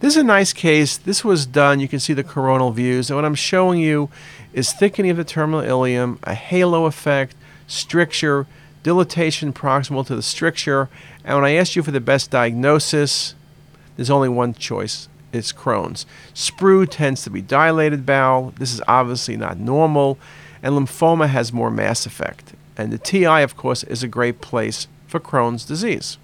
This is a nice case. This was done. You can see the coronal views. And what I'm showing you is thickening of the terminal ileum, a halo effect, stricture, dilatation proximal to the stricture. And when I asked you for the best diagnosis, there's only one choice. It's Crohn's. Sprue tends to be dilated bowel. This is obviously not normal. And lymphoma has more mass effect. And the TI, of course, is a great place for Crohn's disease.